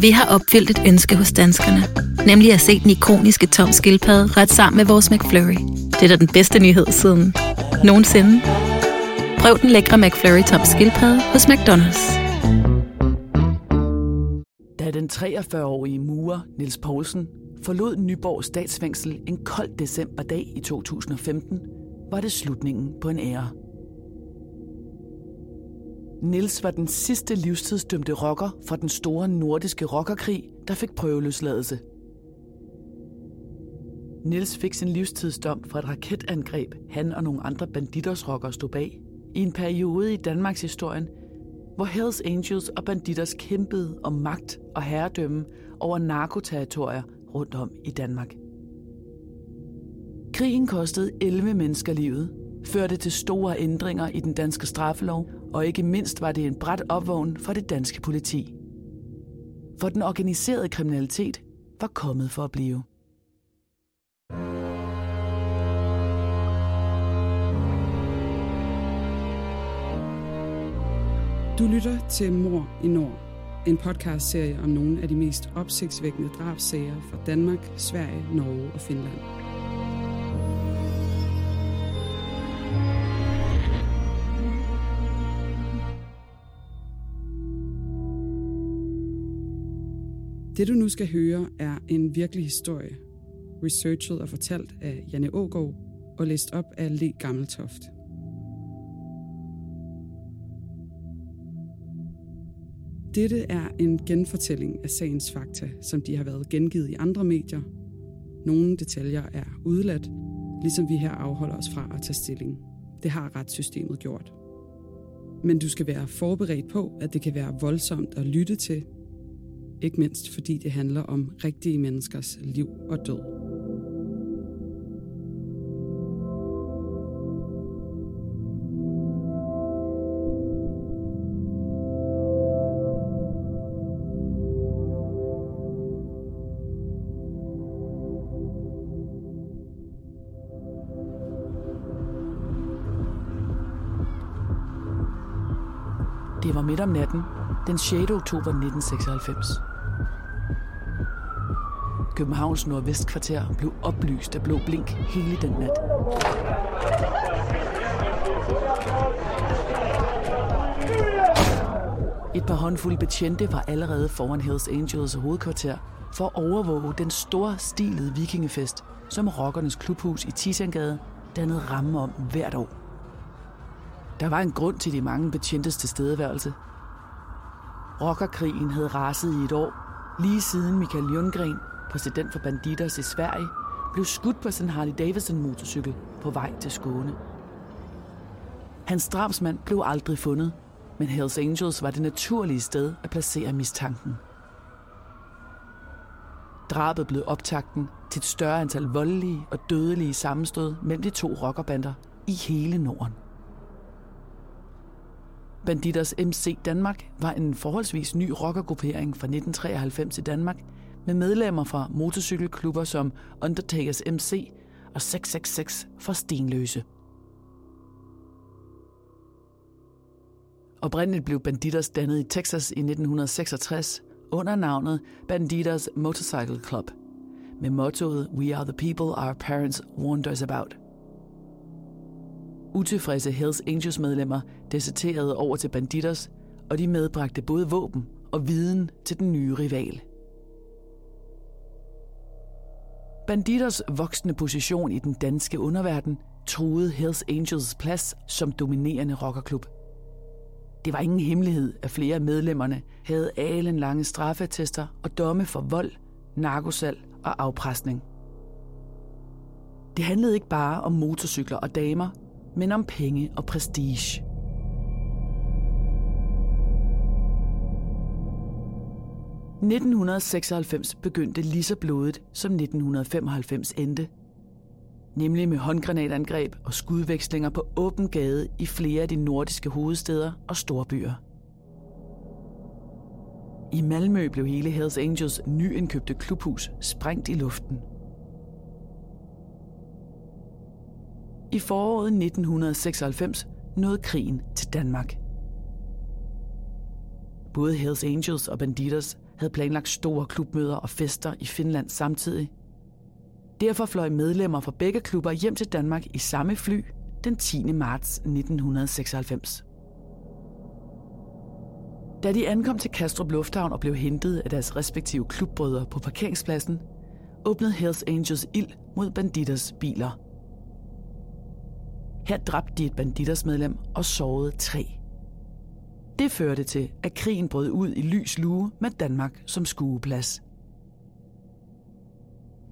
Vi har opfyldt et ønske hos danskerne. Nemlig at se den ikoniske tom skildpadde ret sammen med vores McFlurry. Det er da den bedste nyhed siden nogensinde. Prøv den lækre McFlurry tom skildpadde hos McDonald's. Da den 43-årige murer Nils Poulsen forlod Nyborg statsfængsel en kold decemberdag i 2015, var det slutningen på en ære. Nils var den sidste livstidsdømte rocker fra den store nordiske rockerkrig, der fik prøveløsladelse. Nils fik sin livstidsdom fra et raketangreb, han og nogle andre banditers rockere stod bag, i en periode i Danmarks historien, hvor Hells Angels og banditers kæmpede om magt og herredømme over narkoterritorier rundt om i Danmark. Krigen kostede 11 mennesker livet, førte til store ændringer i den danske straffelov, og ikke mindst var det en bræt opvågn for det danske politi. For den organiserede kriminalitet var kommet for at blive. Du lytter til Mor i Nord, en podcastserie om nogle af de mest opsigtsvækkende drabsager fra Danmark, Sverige, Norge og Finland. Det du nu skal høre er en virkelig historie, researchet og fortalt af Janne Ågaard og læst op af Le Gammeltoft. Dette er en genfortælling af sagens fakta, som de har været gengivet i andre medier. Nogle detaljer er udladt, ligesom vi her afholder os fra at tage stilling. Det har retssystemet gjort. Men du skal være forberedt på, at det kan være voldsomt at lytte til, ikke mindst fordi det handler om rigtige menneskers liv og død. Det var midt om natten, den 6. oktober 1996. Københavns nordvestkvarter blev oplyst af blå blink hele den nat. Et par håndfulde betjente var allerede foran Hells Angels hovedkvarter for at overvåge den store stilede vikingefest, som rockernes klubhus i Tisangade dannede ramme om hvert år. Der var en grund til de mange betjentes tilstedeværelse. Rockerkrigen havde raset i et år, lige siden Michael Ljunggren, præsident for Banditers i Sverige, blev skudt på sin Harley Davidson motorcykel på vej til Skåne. Hans drabsmand blev aldrig fundet, men Hells Angels var det naturlige sted at placere mistanken. Drabet blev optakten til et større antal voldelige og dødelige sammenstød mellem de to rockerbander i hele Norden. Banditers MC Danmark var en forholdsvis ny rockergruppering fra 1993 i Danmark, med medlemmer fra motorcykelklubber som Undertakers MC og 666 for Stenløse. Oprindeligt blev Banditers dannet i Texas i 1966 under navnet Banditers Motorcycle Club, med mottoet We are the people our parents warned us about. Utilfredse Hells Angels medlemmer deserterede over til Banditers, og de medbragte både våben og viden til den nye rival. Banditers voksende position i den danske underverden truede Hells Angels plads som dominerende rockerklub. Det var ingen hemmelighed, at flere af medlemmerne havde lange straffetester og domme for vold, narkosal og afpresning. Det handlede ikke bare om motorcykler og damer, men om penge og prestige. 1996 begyndte lige så blodet, som 1995 endte. Nemlig med håndgranatangreb og skudvekslinger på åben gade i flere af de nordiske hovedsteder og storbyer. I Malmø blev hele Hells Angels nyindkøbte klubhus sprængt i luften – I foråret 1996 nåede krigen til Danmark. Både Hells Angels og Banditers havde planlagt store klubmøder og fester i Finland samtidig. Derfor fløj medlemmer fra begge klubber hjem til Danmark i samme fly den 10. marts 1996. Da de ankom til Kastrup Lufthavn og blev hentet af deres respektive klubbrødre på parkeringspladsen, åbnede Hells Angels ild mod banditters biler. Her dræbte de et banditers medlem og sårede tre. Det førte til, at krigen brød ud i lys lue med Danmark som skueplads.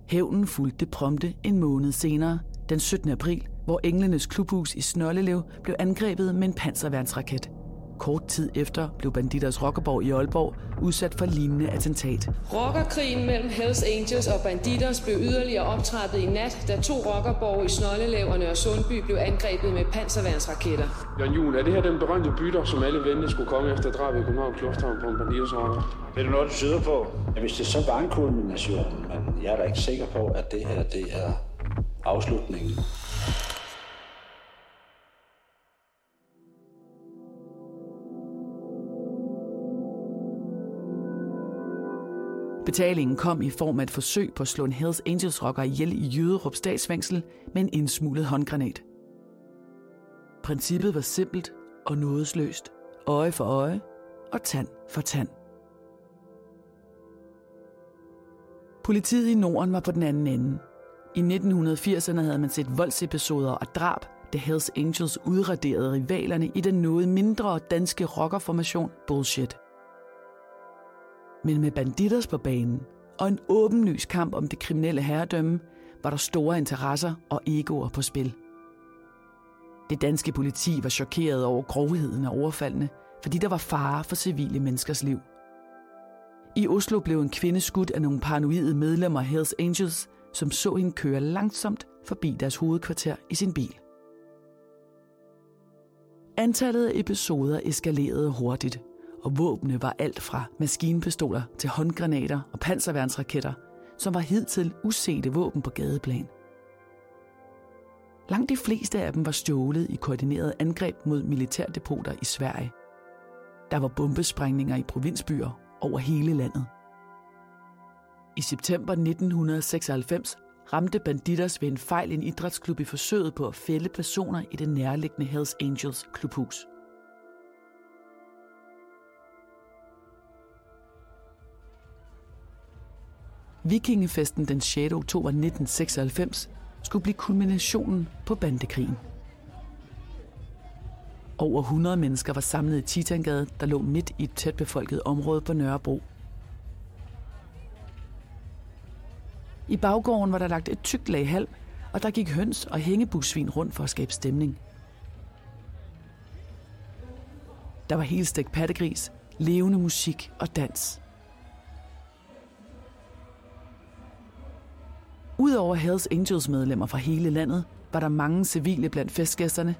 Hævnen fulgte prompte en måned senere, den 17. april, hvor Englenes klubhus i Snollelev blev angrebet med en panserværnsraket – Kort tid efter blev Banditers Rockerborg i Aalborg udsat for lignende attentat. Rockerkrigen mellem Hells Angels og Banditers blev yderligere optrappet i nat, da to rockerborg i Snollelev og Sundby blev angrebet med panserværnsraketter. Jørgen Juhl, er det her den berømte bytter, som alle ventede skulle komme efter drabet i København Lufthavn på en Banditers rocker? Det er noget, du tyder på. Ja, hvis det så var en kulmination, men jeg er da ikke sikker på, at det her det er afslutningen. Betalingen kom i form af et forsøg på at slå en Hells Angels rocker ihjel i Jøderup statsfængsel med en indsmuglet håndgranat. Princippet var simpelt og nådesløst. Øje for øje og tand for tand. Politiet i Norden var på den anden ende. I 1980'erne havde man set voldsepisoder og drab, da Hells Angels udraderede rivalerne i den noget mindre danske rockerformation Bullshit – men med banditters på banen og en åbenlys kamp om det kriminelle herredømme, var der store interesser og egoer på spil. Det danske politi var chokeret over grovheden af overfaldene, fordi der var fare for civile menneskers liv. I Oslo blev en kvinde skudt af nogle paranoide medlemmer af Hells Angels, som så hende køre langsomt forbi deres hovedkvarter i sin bil. Antallet af episoder eskalerede hurtigt, og våbne var alt fra maskinpistoler til håndgranater og panserværnsraketter, som var hidtil usete våben på gadeplan. Langt de fleste af dem var stjålet i koordineret angreb mod militærdepoter i Sverige. Der var bombesprængninger i provinsbyer over hele landet. I september 1996 ramte banditers ved en fejl en idrætsklub i forsøget på at fælde personer i det nærliggende Hells Angels klubhus. Vikingefesten den 6. oktober 1996 skulle blive kulminationen på bandekrigen. Over 100 mennesker var samlet i Titangade, der lå midt i et tæt befolket område på Nørrebro. I baggården var der lagt et tykt lag halm, og der gik høns og hængebusvin rundt for at skabe stemning. Der var helstegt pattegris, levende musik og dans – Udover Hells Angels medlemmer fra hele landet, var der mange civile blandt festgæsterne,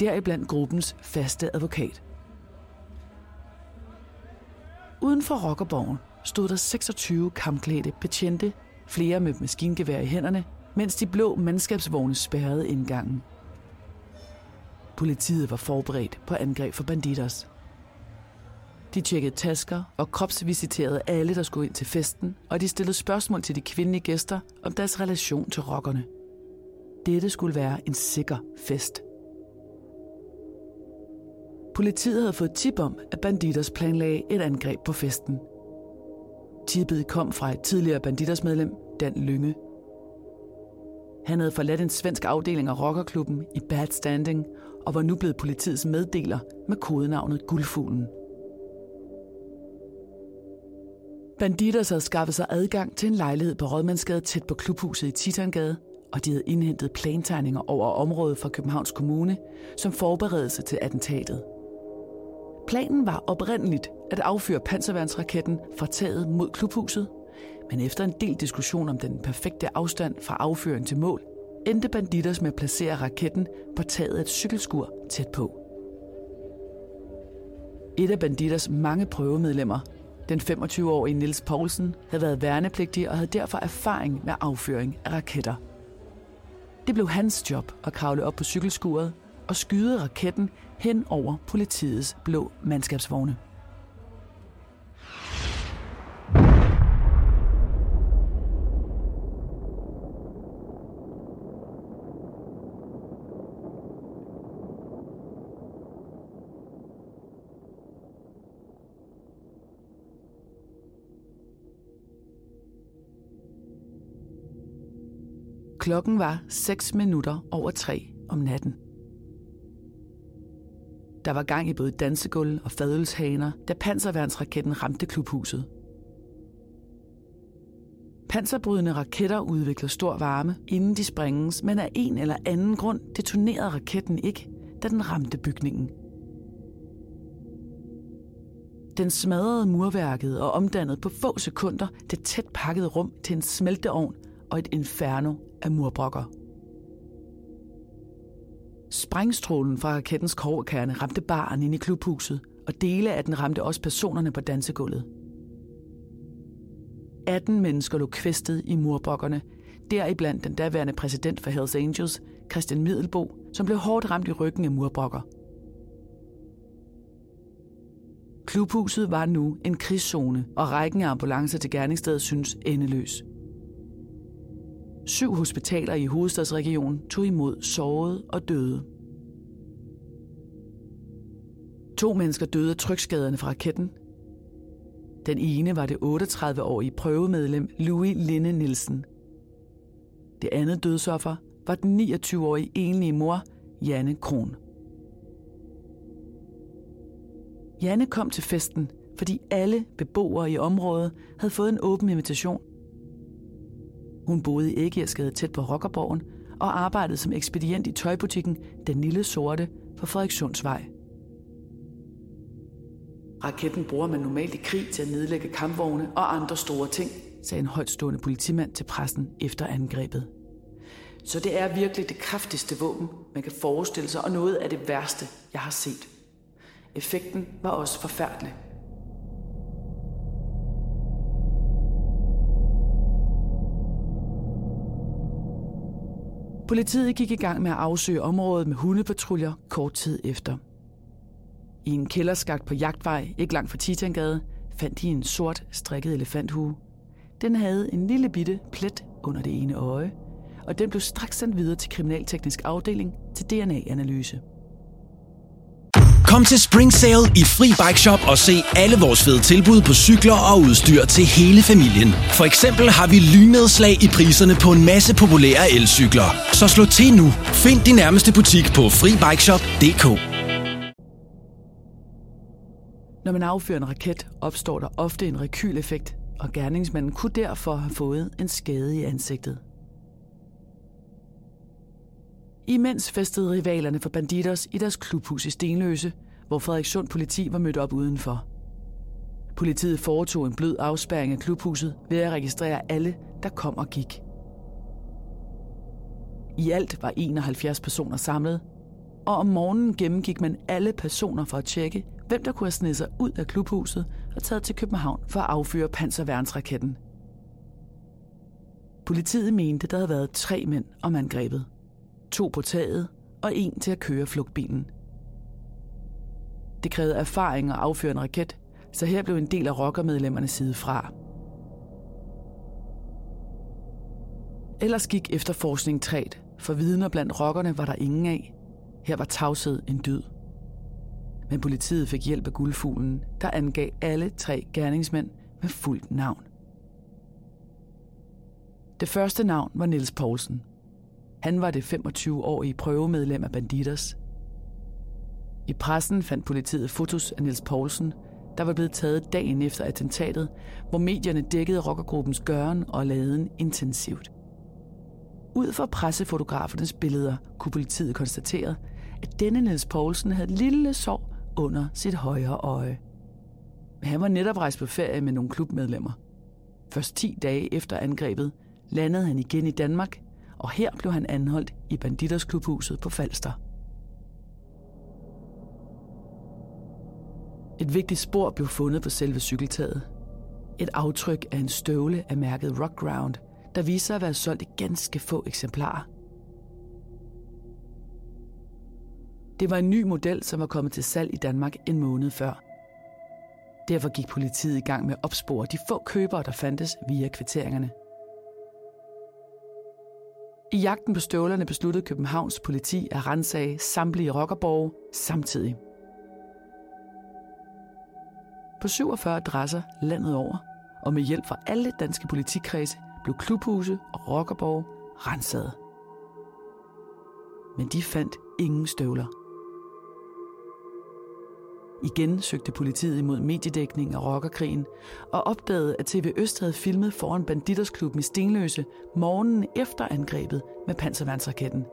deriblandt gruppens faste advokat. Uden for Rockerborgen stod der 26 kampklædte betjente, flere med maskingevær i hænderne, mens de blå mandskabsvogne spærrede indgangen. Politiet var forberedt på angreb for banditers. De tjekkede tasker og kropsvisiterede alle, der skulle ind til festen, og de stillede spørgsmål til de kvindelige gæster om deres relation til rockerne. Dette skulle være en sikker fest. Politiet havde fået tip om, at banditers planlagde et angreb på festen. Tippet kom fra et tidligere banditers medlem, Dan Lynge. Han havde forladt en svensk afdeling af rockerklubben i Bad Standing og var nu blevet politiets meddeler med kodenavnet Guldfuglen. Banditers havde skaffet sig adgang til en lejlighed på Rådmandsgade tæt på klubhuset i Titangade, og de havde indhentet plantegninger over området fra Københavns Kommune som forberedelse til attentatet. Planen var oprindeligt at affyre panserværnsraketten fra taget mod klubhuset, men efter en del diskussion om den perfekte afstand fra affyring til mål, endte Banditters med at placere raketten på taget af et cykelskur tæt på. Et af Banditters mange prøvemedlemmer den 25-årige Nils Poulsen havde været værnepligtig og havde derfor erfaring med afføring af raketter. Det blev hans job at kravle op på cykelskuret og skyde raketten hen over politiets blå mandskabsvogne. Klokken var 6 minutter over 3 om natten. Der var gang i både dansegulv og fadølshaner, da panserværnsraketten ramte klubhuset. Panserbrydende raketter udvikler stor varme, inden de sprænges, men af en eller anden grund detonerede raketten ikke, da den ramte bygningen. Den smadrede murværket og omdannede på få sekunder det tæt pakkede rum til en smelteovn og et inferno af murbrokker. Sprængstrålen fra rakettens koverkerne ramte baren ind i klubhuset, og dele af den ramte også personerne på dansegulvet. 18 mennesker lå kvæstet i murbrokkerne, deriblandt den daværende præsident for Hells Angels, Christian Middelbo, som blev hårdt ramt i ryggen af murbrokker. Klubhuset var nu en krigszone, og rækken af ambulancer til gerningsstedet synes endeløs. Syv hospitaler i hovedstadsregionen tog imod sårede og døde. To mennesker døde af trykskaderne fra raketten. Den ene var det 38-årige prøvemedlem Louis Linde Nielsen. Det andet dødsoffer var den 29-årige enlige mor, Janne Kron. Janne kom til festen, fordi alle beboere i området havde fået en åben invitation. Hun boede i Æggersgade tæt på Rockerborgen og arbejdede som ekspedient i tøjbutikken Den Lille Sorte på Frederikssundsvej. Raketten bruger man normalt i krig til at nedlægge kampvogne og andre store ting, sagde en højtstående politimand til pressen efter angrebet. Så det er virkelig det kraftigste våben, man kan forestille sig, og noget af det værste, jeg har set. Effekten var også forfærdelig. Politiet gik i gang med at afsøge området med hundepatruljer kort tid efter. I en kælderskagt på Jagtvej, ikke langt fra Titangade, fandt de en sort strikket elefanthue. Den havde en lille bitte plet under det ene øje, og den blev straks sendt videre til kriminalteknisk afdeling til DNA-analyse. Kom til Spring Sale i Fri Bike Shop og se alle vores fede tilbud på cykler og udstyr til hele familien. For eksempel har vi lynnedslag i priserne på en masse populære elcykler. Så slå til nu. Find din nærmeste butik på FriBikeShop.dk. Når man affyrer en raket, opstår der ofte en rekyleffekt, og gerningsmanden kunne derfor have fået en skade i ansigtet. Imens festede rivalerne for Bandidos i deres klubhus i Stenløse, hvor Frederikssund politi var mødt op udenfor. Politiet foretog en blød afspærring af klubhuset ved at registrere alle, der kom og gik. I alt var 71 personer samlet, og om morgenen gennemgik man alle personer for at tjekke, hvem der kunne have snedet sig ud af klubhuset og taget til København for at affyre panserværnsraketten. Politiet mente, der havde været tre mænd om angrebet. To på taget og en til at køre flugtbilen. Det krævede erfaring at afføre en raket, så her blev en del af rockermedlemmerne side fra. Ellers gik efterforskning træt, for vidner blandt rockerne var der ingen af. Her var tavshed en dyd. Men politiet fik hjælp af guldfuglen, der angav alle tre gerningsmænd med fuldt navn. Det første navn var Niels Poulsen. Han var det 25-årige prøvemedlem af Banditas. I pressen fandt politiet fotos af Niels Poulsen, der var blevet taget dagen efter attentatet, hvor medierne dækkede rockergruppens gøren og laden intensivt. Ud fra pressefotografernes billeder kunne politiet konstatere, at denne Niels Poulsen havde et lille sår under sit højre øje. Men han var netop rejst på ferie med nogle klubmedlemmer. Først 10 dage efter angrebet landede han igen i Danmark, og her blev han anholdt i Banditers klubhuset på Falster. Et vigtigt spor blev fundet på selve cykeltaget. Et aftryk af en støvle af mærket Rockground, der viser at være solgt i ganske få eksemplarer. Det var en ny model, som var kommet til salg i Danmark en måned før. Derfor gik politiet i gang med at opspore de få købere, der fandtes via kvitteringerne. I jagten på støvlerne besluttede Københavns politi at rensage samtlige rockerborge samtidig. På 47 adresser landet over, og med hjælp fra alle danske politikredse, blev klubhuse og rockerborge renset. Men de fandt ingen støvler. Igen søgte politiet imod mediedækning af rockerkrigen og opdagede, at TV Øst havde filmet foran Banditersklubben i Stenløse morgenen efter angrebet med panservandsraketten.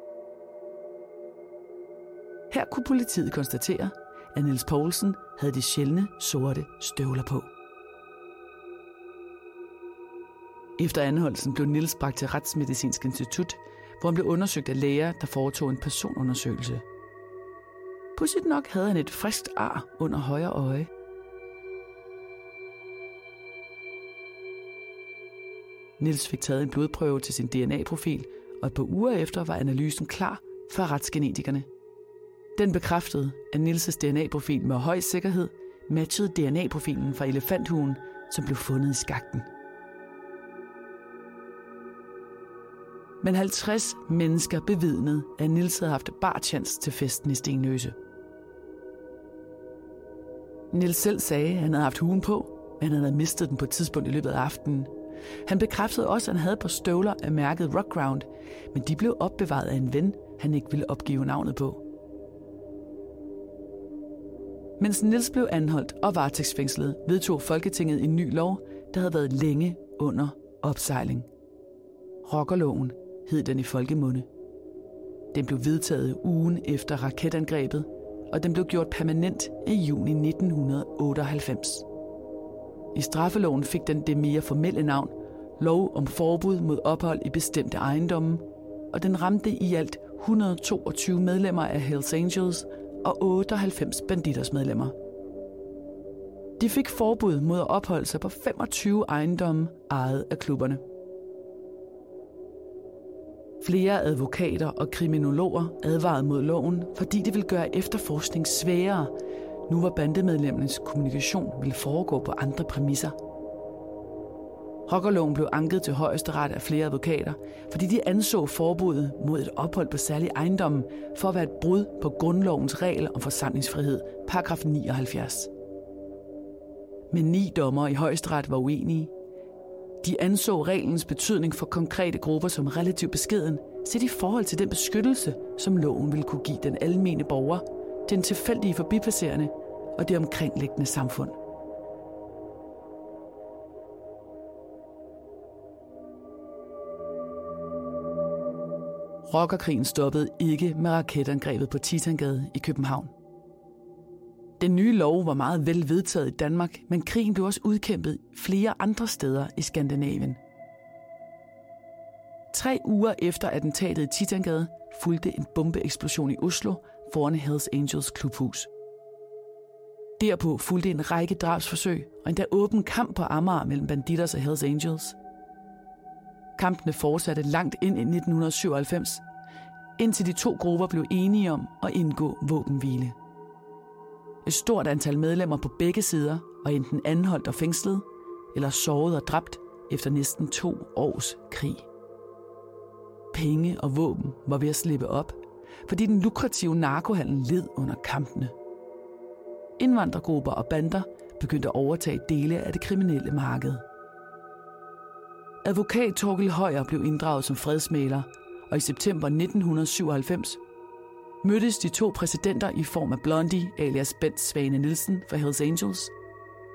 Her kunne politiet konstatere, at Niels Poulsen havde de sjældne sorte støvler på. Efter anholdelsen blev Nils bragt til Retsmedicinsk Institut, hvor han blev undersøgt af læger, der foretog en personundersøgelse. Pudsigt nok havde han et friskt ar under højre øje. Nils fik taget en blodprøve til sin DNA-profil, og et par uger efter var analysen klar for retsgenetikerne. Den bekræftede, at Nils' DNA-profil med høj sikkerhed matchede DNA-profilen fra elefanthugen, som blev fundet i skakten. Men 50 mennesker bevidnede, at Nils havde haft barchans til festen i Stenløse. Nils selv sagde, at han havde haft hugen på, men han havde mistet den på et tidspunkt i løbet af aftenen. Han bekræftede også, at han havde på støvler af mærket Rockground, men de blev opbevaret af en ven, han ikke ville opgive navnet på. Mens Nils blev anholdt og varetægtsfængslet, vedtog Folketinget en ny lov, der havde været længe under opsejling. Rockerloven hed den i folkemunde. Den blev vedtaget ugen efter raketangrebet, og den blev gjort permanent i juni 1998. I straffeloven fik den det mere formelle navn Lov om forbud mod ophold i bestemte ejendomme, og den ramte i alt 122 medlemmer af Hells Angels og 98 banditers medlemmer. De fik forbud mod at opholde sig på 25 ejendomme ejet af klubberne. Flere advokater og kriminologer advarede mod loven, fordi det ville gøre efterforskning sværere, nu hvor bandemedlemmernes kommunikation ville foregå på andre præmisser. Rockerloven blev anket til højesteret af flere advokater, fordi de anså forbuddet mod et ophold på særlig ejendom for at være et brud på grundlovens regel om forsamlingsfrihed, paragraf 79. Men ni dommer i højesteret var uenige, de anså reglens betydning for konkrete grupper som relativt beskeden, set i forhold til den beskyttelse, som loven ville kunne give den almene borger, den tilfældige forbipasserende og det omkringliggende samfund. Rockerkrigen stoppede ikke med raketangrebet på Titangade i København. Den nye lov var meget vel vedtaget i Danmark, men krigen blev også udkæmpet flere andre steder i Skandinavien. Tre uger efter attentatet i Titangade fulgte en bombeeksplosion i Oslo foran Hells Angels klubhus. Derpå fulgte en række drabsforsøg og endda åben kamp på Amager mellem Banditers og Hells Angels. Kampene fortsatte langt ind i 1997, indtil de to grupper blev enige om at indgå våbenhvile. Et stort antal medlemmer på begge sider var enten anholdt og fængslet, eller såret og dræbt efter næsten to års krig. Penge og våben var ved at slippe op, fordi den lukrative narkohandel led under kampene. Indvandrergrupper og bander begyndte at overtage dele af det kriminelle marked. Advokat Torkel Højer blev inddraget som fredsmæler, og i september 1997 mødtes de to præsidenter i form af Blondie alias Bent Svane Nielsen for Hells Angels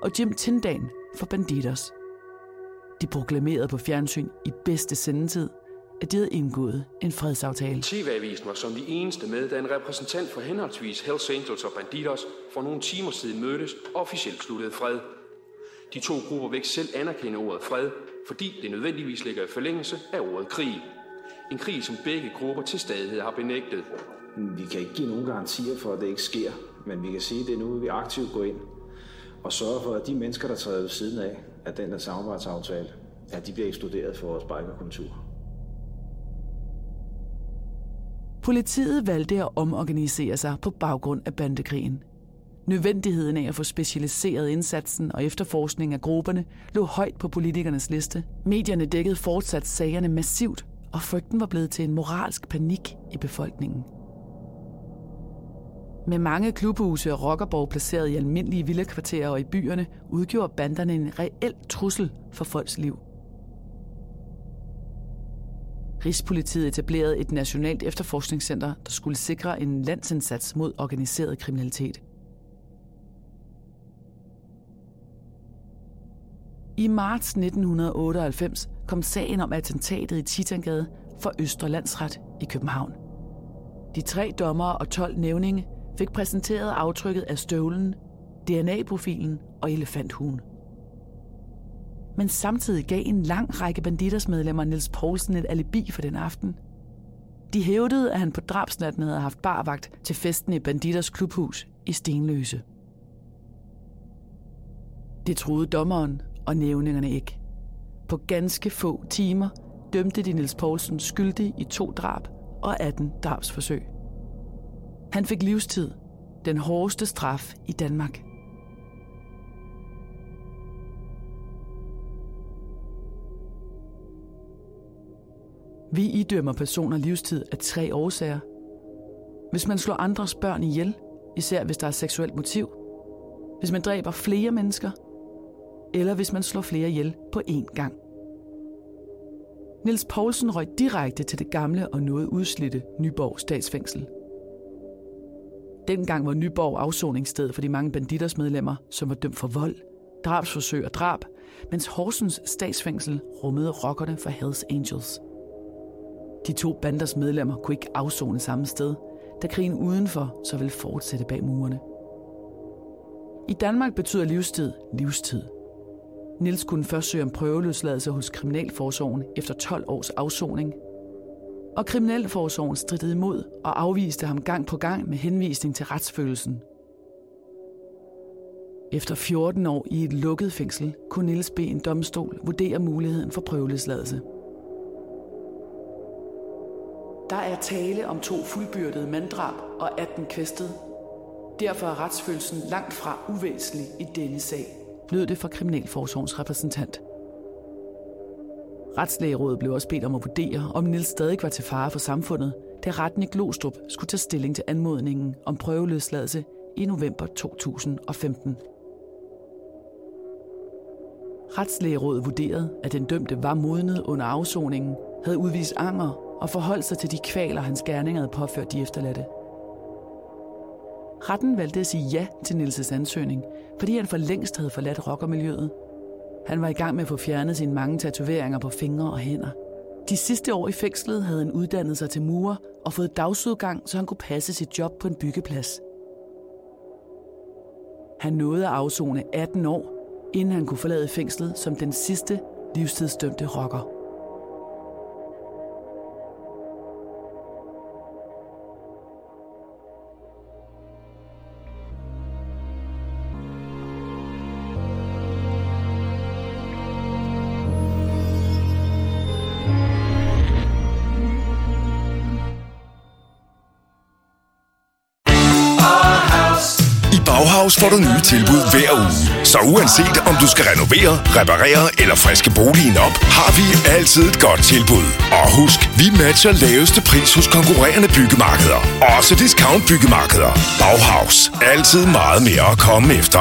og Jim Tindan for Banditers. De proklamerede på fjernsyn i bedste sendetid, at de havde indgået en fredsaftale. TV-avisen var som de eneste med, da en repræsentant for henholdsvis Hells Angels og Banditers for nogle timer siden mødtes og officielt sluttede fred. De to grupper vil ikke selv anerkende ordet fred, fordi det nødvendigvis ligger i forlængelse af ordet krig. En krig, som begge grupper til stadighed har benægtet. Vi kan ikke give nogen garantier for, at det ikke sker, men vi kan sige, at det er nu, vi aktivt går ind og sørger for, at de mennesker, der træder ved siden af, af den der samarbejdsaftale, at de bliver ekskluderet for vores bikerkultur. Politiet valgte at omorganisere sig på baggrund af bandekrigen. Nødvendigheden af at få specialiseret indsatsen og efterforskning af grupperne lå højt på politikernes liste. Medierne dækkede fortsat sagerne massivt, og frygten var blevet til en moralsk panik i befolkningen. Med mange klubhuse og rockerborg placeret i almindelige villakvarterer og i byerne, udgjorde banderne en reel trussel for folks liv. Rigspolitiet etablerede et nationalt efterforskningscenter, der skulle sikre en landsindsats mod organiseret kriminalitet. I marts 1998 kom sagen om attentatet i Titangade for Østre Landsret i København. De tre dommere og 12 nævninge fik præsenteret aftrykket af støvlen, DNA-profilen og elefanthugen. Men samtidig gav en lang række banditersmedlemmer Niels Poulsen et alibi for den aften. De hævdede, at han på drabsnatten havde haft barvagt til festen i Banditers klubhus i Stenløse. Det troede dommeren og nævningerne ikke. På ganske få timer dømte de Niels Poulsen skyldig i to drab og 18 drabsforsøg. Han fik livstid, den hårdeste straf i Danmark. Vi idømmer personer livstid af tre årsager. Hvis man slår andres børn ihjel, især hvis der er seksuelt motiv. Hvis man dræber flere mennesker, eller hvis man slår flere ihjel på én gang. Niels Poulsen røg direkte til det gamle og noget udslidte Nyborg statsfængsel. Dengang var Nyborg afsoningssted for de mange banditters medlemmer, som var dømt for vold, drabsforsøg og drab, mens Horsens statsfængsel rummede rockerne for Hells Angels. De to banders medlemmer kunne ikke afzone samme sted, da krigen udenfor så ville fortsætte bag murene. I Danmark betyder livstid livstid – Nils kunne først søge om prøveløsladelse hos Kriminalforsorgen efter 12 års afsoning. Og Kriminalforsorgen strittede imod og afviste ham gang på gang med henvisning til retsfølelsen. Efter 14 år i et lukket fængsel kunne Niels bede en domstol vurdere muligheden for prøveløsladelse. Der er tale om to fuldbyrdede manddrab og 18 kvæstede. Derfor er retsfølelsen langt fra uvæsentlig i denne sag lød det fra Kriminalforsorgens repræsentant. Retslægerådet blev også bedt om at vurdere, om Nils stadig var til fare for samfundet, da retten i Glostrup skulle tage stilling til anmodningen om prøveløsladelse i november 2015. Retslægerådet vurderede, at den dømte var modnet under afsoningen, havde udvist anger og forholdt sig til de kvaler, hans gerninger havde påført de efterladte. Retten valgte at sige ja til Nils' ansøgning, fordi han for længst havde forladt rockermiljøet. Han var i gang med at få fjernet sine mange tatoveringer på fingre og hænder. De sidste år i fængslet havde han uddannet sig til murer og fået dagsudgang, så han kunne passe sit job på en byggeplads. Han nåede at afzone 18 år, inden han kunne forlade fængslet som den sidste livstidsdømte rocker. Bauhaus får du nye tilbud hver uge. Så uanset om du skal renovere, reparere eller friske boligen op, har vi altid et godt tilbud. Og husk, vi matcher laveste pris hos konkurrerende byggemarkeder. Også discount byggemarkeder. Bauhaus. Altid meget mere at komme efter.